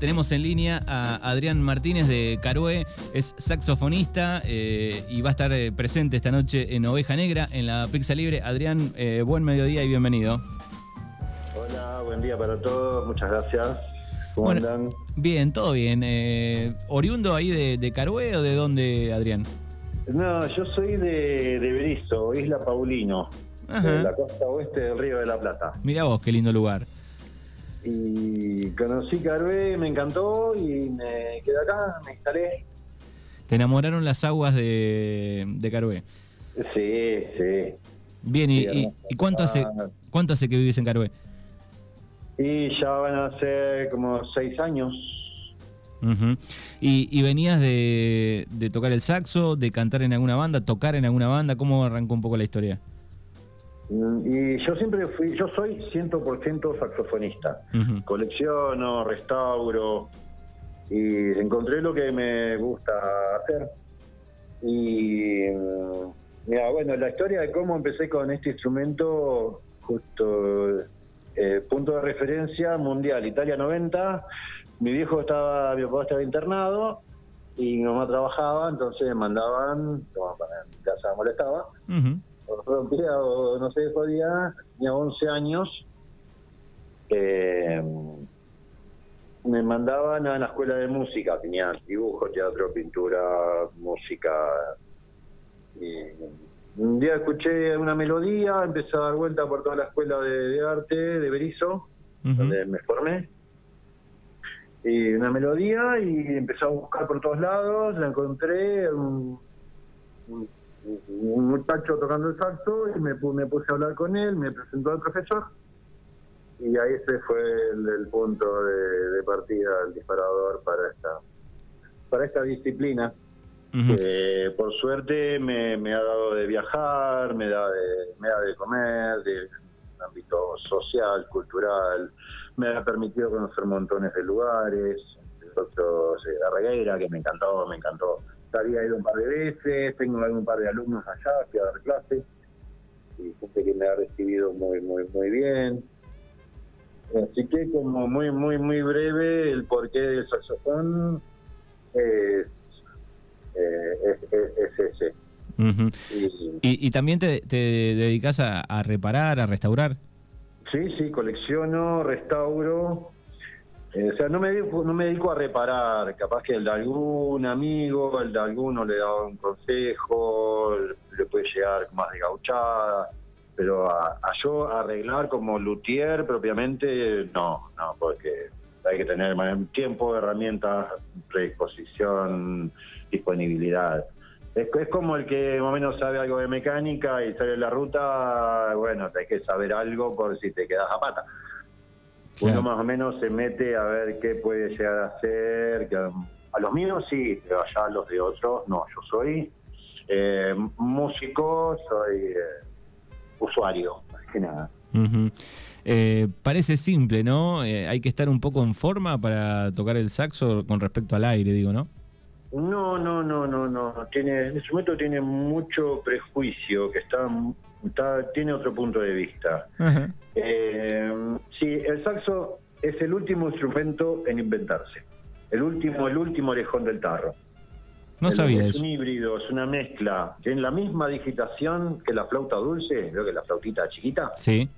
tenemos en línea a Adrián Martínez de Carué, es saxofonista eh, y va a estar eh, presente esta noche en Oveja Negra, en la Pizza Libre. Adrián, eh, buen mediodía y bienvenido. Hola, buen día para todos, muchas gracias. ¿Cómo Bueno, andan? Bien, todo bien. ¿Oriundo ahí de, de Carué o de dónde, Adrián? No, yo soy de, de Berizo, Isla Paulino, de la costa oeste del Río de la Plata. Mira vos, qué lindo lugar. Y conocí Carué, me encantó y me quedé acá, me instalé. Te enamoraron las aguas de, de. Sí, sí. Bien, ¿y, Sí, y- y cuánto, hace, ah. cuánto hace que vivís en Carué? Y ya van a ser como seis años. ¿Y, y venías de, de tocar el saxo, de cantar en alguna banda, tocar en alguna banda? ¿Cómo arrancó un poco la historia? Y yo siempre fui, yo soy 100% saxofonista. Colecciono, restauro y encontré lo que me gusta hacer. Y mm, mira, bueno, la historia de cómo empecé con este instrumento, justo eh, punto de referencia mundial, Italia 90. Mi viejo estaba, mi papá estaba internado y mi mamá trabajaba, entonces me mandaban, para mi casa molestaba, Ujú. Rompía o no sé, podía, tenía 11 años, eh, me mandaban a la escuela de música, tenía dibujo, teatro, pintura, música. Y un día escuché una melodía, empecé a dar vuelta por toda la escuela de, de arte de Berizo, donde me formé. Y una melodía y empecé a buscar por todos lados, la encontré, un, un- un muchacho tocando el saxo y me, me puse a hablar con él, me presentó al profesor y ahí ese fue el, el punto de, de partida, el disparador para esta para esta disciplina. Que por suerte me, me ha dado de viajar, me da de, me da de comer, de ámbito social, cultural, me ha permitido conocer montones de lugares, entre otros eh, Arreguera, que me encantó, me encantó. Había ido un par de veces, tengo un par de alumnos allá que a dar clases, y gente que me ha recibido muy, muy, muy bien. Así que como muy, muy, muy breve, el porqué del saxofón es, eh, es, es- es ese. Y, ¿Y, y también te, te dedicas a, a reparar, a restaurar? sí, sí, colecciono, restauro. Eh, o sea, no me, dedico, no me dedico a reparar, capaz que el de algún amigo, el de alguno le da un consejo, le puede llegar más de gauchada, pero a, a yo arreglar como luthier propiamente, no, no, porque hay que tener tiempo, herramientas, predisposición, disponibilidad. Es, es como el que más o menos sabe algo de mecánica y sale en la ruta, bueno, hay que saber algo por si te quedas a pata. Claro. Uno más o menos se mete a ver qué puede llegar a hacer. que, a los míos sí, pero allá a los de otros no. Yo soy eh, músico, soy eh, usuario, más que nada. Eh, parece simple, ¿no? Eh, hay que estar un poco en forma para tocar el saxo con respecto al aire, digo, ¿no? No, no, no, no, no. Tiene, el instrumento tiene mucho prejuicio, que está, está tiene otro punto de vista. Eh, sí, el saxo es el último instrumento en inventarse. El último, el último orejón del tarro. No El- sabía es eso. un híbrido, es una mezcla. Tiene la misma digitación que la flauta dulce, creo que la flautita chiquita. Sí.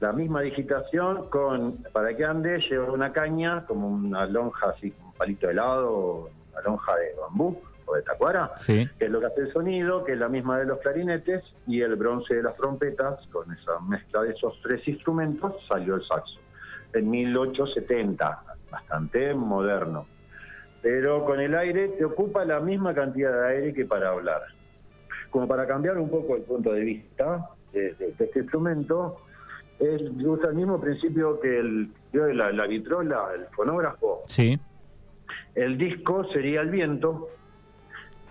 La misma digitación con, para que ande, lleva una caña, como una lonja así, un palito de helado, una lonja de bambú de tacuara, Sí. que es lo que hace el sonido, que es la misma de los clarinetes, y el bronce de las trompetas, con esa mezcla de esos tres instrumentos, salió el saxo. En 1870, bastante moderno. Pero con el aire te ocupa la misma cantidad de aire que para hablar. Como para cambiar un poco el punto de vista de, de- de este instrumento, es, usa el mismo principio que el, la, la vitrola, el fonógrafo, Sí. el disco sería el viento,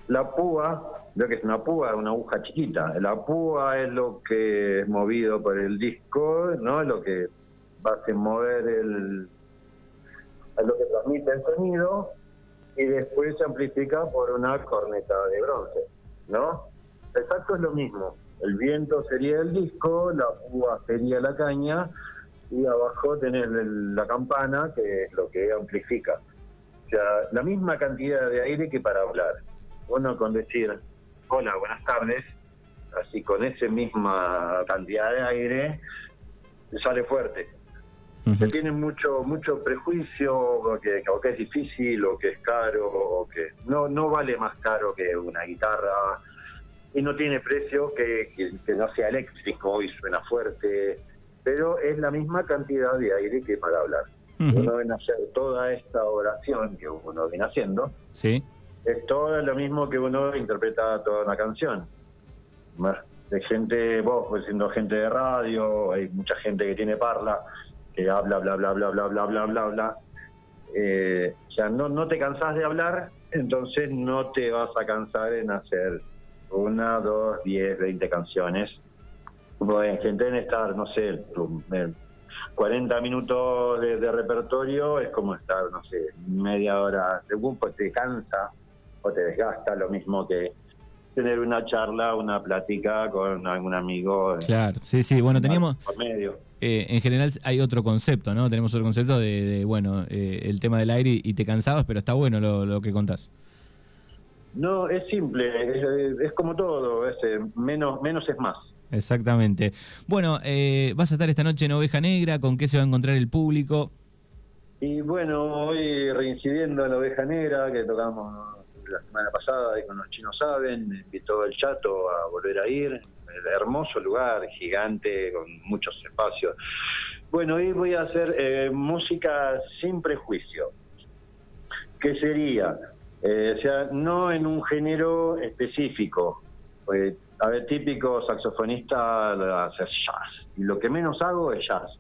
la púa, veo que es una púa, una aguja chiquita, la púa es lo que es movido por el disco, ¿no? Lo que va a mover el, lo que transmite el sonido y después se amplifica por una corneta de bronce, ¿no? Exacto es lo mismo. El viento sería el disco, la púa sería la caña y abajo tenés la campana, que es lo que amplifica. O sea, la misma cantidad de aire que para hablar. Uno con decir, hola, buenas tardes, así con esa misma cantidad de aire, sale fuerte. Se tiene mucho mucho prejuicio o que, que es difícil o que es caro o que no no vale más caro que una guitarra. Y no tiene precio que, que, no sea eléctrico y suena fuerte. Pero es la misma cantidad de aire que para hablar. Uno viene a hacer toda esta oración que uno viene haciendo sí es todo lo mismo que uno interpreta toda una canción de gente vos pues siendo gente de radio hay mucha gente que tiene parla que habla, bla, bla, bla, bla, bla, bla, bla, bla. Eh, o sea, no, no te cansás de hablar, entonces no te vas a cansar en hacer una, dos, diez, veinte canciones. Bueno, gente estar, no sé, 40 minutos de, repertorio es como estar, no sé, media hora, según pues te cansa o te desgasta, lo mismo que tener una charla, una plática con algún amigo. Claro, sí, sí, bueno, teníamos... Por medio. Eh, en general hay otro concepto, ¿no? Tenemos otro concepto de, bueno, eh, el tema del aire y te cansabas, pero está bueno lo, que contás. No, es simple, es, como todo, es, eh, menos, menos es más. Exactamente. Bueno, vas a estar esta noche en Oveja Negra, ¿con qué se va a encontrar el público? Y bueno, hoy reincidiendo en Oveja Negra, que tocamos la semana pasada y con los chinos saben, me invitó el chato a volver a ir, hermoso lugar, gigante, con muchos espacios. Bueno, hoy voy a hacer eh, música sin prejuicio. ¿Qué sería? Eh, o sea, no en un género específico. a ver, típico saxofonista hacer jazz. Y lo que menos hago es jazz.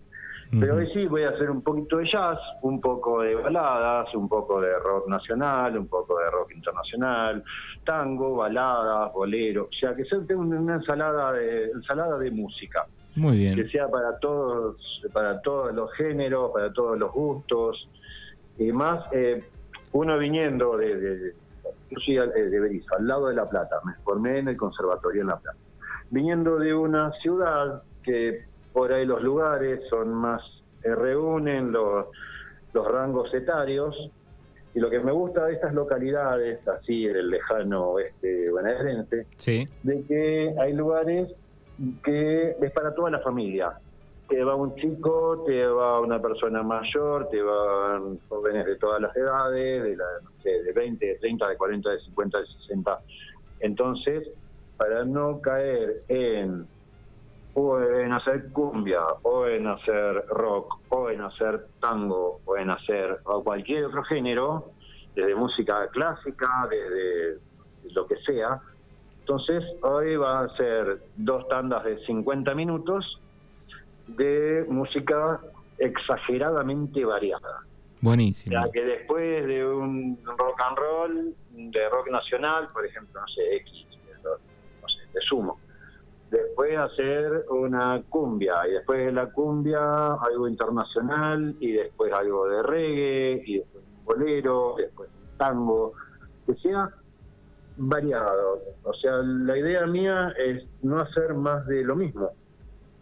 Pero hoy sí voy a hacer un poquito de jazz, un poco de baladas, un poco de rock nacional, un poco de rock internacional, tango, baladas, bolero, o sea, que sea una ensalada de ensalada de música. Muy bien. Que sea para todos para todos los géneros, para todos los gustos. Y más eh, uno viniendo de, de yo soy de Berizo, al lado de La Plata, me formé en el conservatorio en La Plata. Viniendo de una ciudad que por ahí los lugares son más, eh, reúnen los, los rangos etarios. Y lo que me gusta de estas localidades, así en el lejano oeste bonaerense, de que hay lugares que es para toda la familia. Te va un chico, te va una persona mayor, te van jóvenes de todas las edades, de, la, de 20, de 30, de 40, de 50, de 60. Entonces, para no caer en o en hacer cumbia, o en hacer rock, o en hacer tango, o en hacer cualquier otro género, desde música clásica, desde lo que sea. Entonces, hoy va a ser dos tandas de 50 minutos de música exageradamente variada. Buenísimo. Ya que después de un rock and roll, de rock nacional, por ejemplo, no sé, X, no sé, de sumo después hacer una cumbia y después de la cumbia algo internacional y después algo de reggae y después un bolero, después un tango, que sea variado. O sea, la idea mía es no hacer más de lo mismo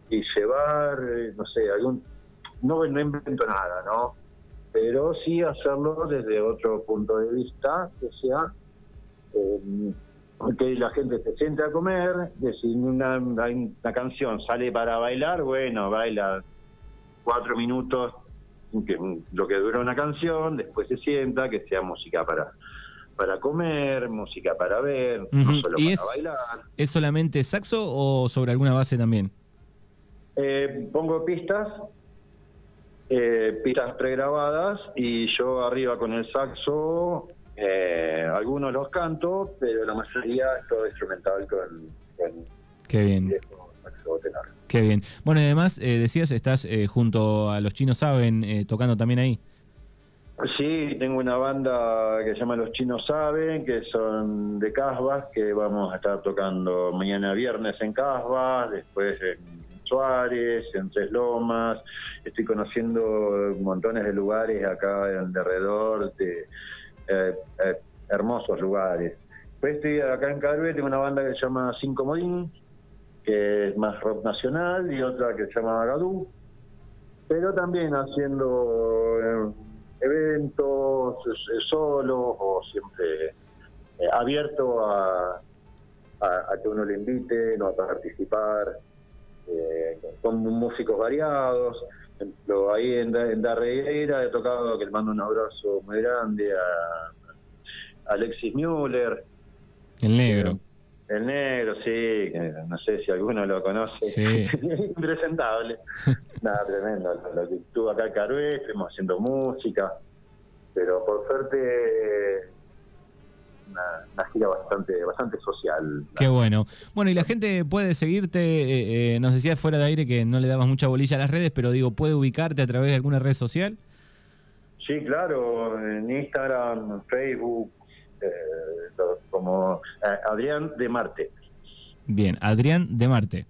y llevar, no sé, algún... No, no invento nada, ¿no? Pero sí hacerlo desde otro punto de vista que sea... Eh, que la gente se siente a comer, que si una, una canción sale para bailar, bueno, baila cuatro minutos, que, lo que dura una canción, después se sienta, que sea música para para comer, música para ver, no solo para es, bailar. ¿Es solamente saxo o sobre alguna base también? Eh, pongo pistas, eh, pistas pregrabadas y yo arriba con el saxo eh, algunos los canto, pero la mayoría es todo instrumental con, Qué bien. Qué bien. Bueno, además, eh, decías, estás eh, junto a los chinos Saben, eh, tocando también ahí. Sí, tengo una banda que se llama Los Chinos Saben, que son de Casbas, que vamos a estar tocando mañana viernes en Casbas, después en Suárez, en Tres Lomas. Estoy conociendo montones de lugares acá alrededor de eh, eh, hermosos lugares. Pues acá en Carué, tengo una banda que se llama Cinco Modín, que es más rock nacional, y otra que se llama Gadú. pero también haciendo eh, eventos eh, solos o siempre abierto a, a, que uno le invite, no a participar, con músicos variados. Ejemplo, ahí en, en Darreira he tocado, que le mando un abrazo muy grande a, Alexis Müller. El negro. El negro, sí, no sé si alguno lo conoce. Sí. Impresentable. Nada, tremendo. Lo, que estuvo acá en Carué, estuvimos haciendo música, pero por suerte una, gira bastante bastante social. Qué bueno. Bueno, y la gente puede seguirte, eh, eh, nos decías fuera de aire que no le dabas mucha bolilla a las redes, pero digo, ¿puede ubicarte a través de alguna red social? Sí, claro, en Instagram, Facebook, eh, como Adrián de Marte. Bien, Adrián de Marte.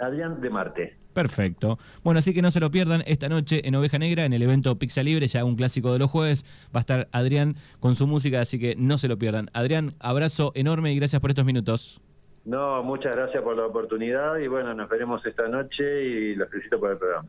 Adrián de Marte. Perfecto. Bueno, así que no se lo pierdan esta noche en Oveja Negra, en el evento Pizza Libre, ya un clásico de los jueves. Va a estar Adrián con su música, así que no se lo pierdan. Adrián, abrazo enorme y gracias por estos minutos. No, muchas gracias por la oportunidad y bueno, nos veremos esta noche y los felicito por el programa.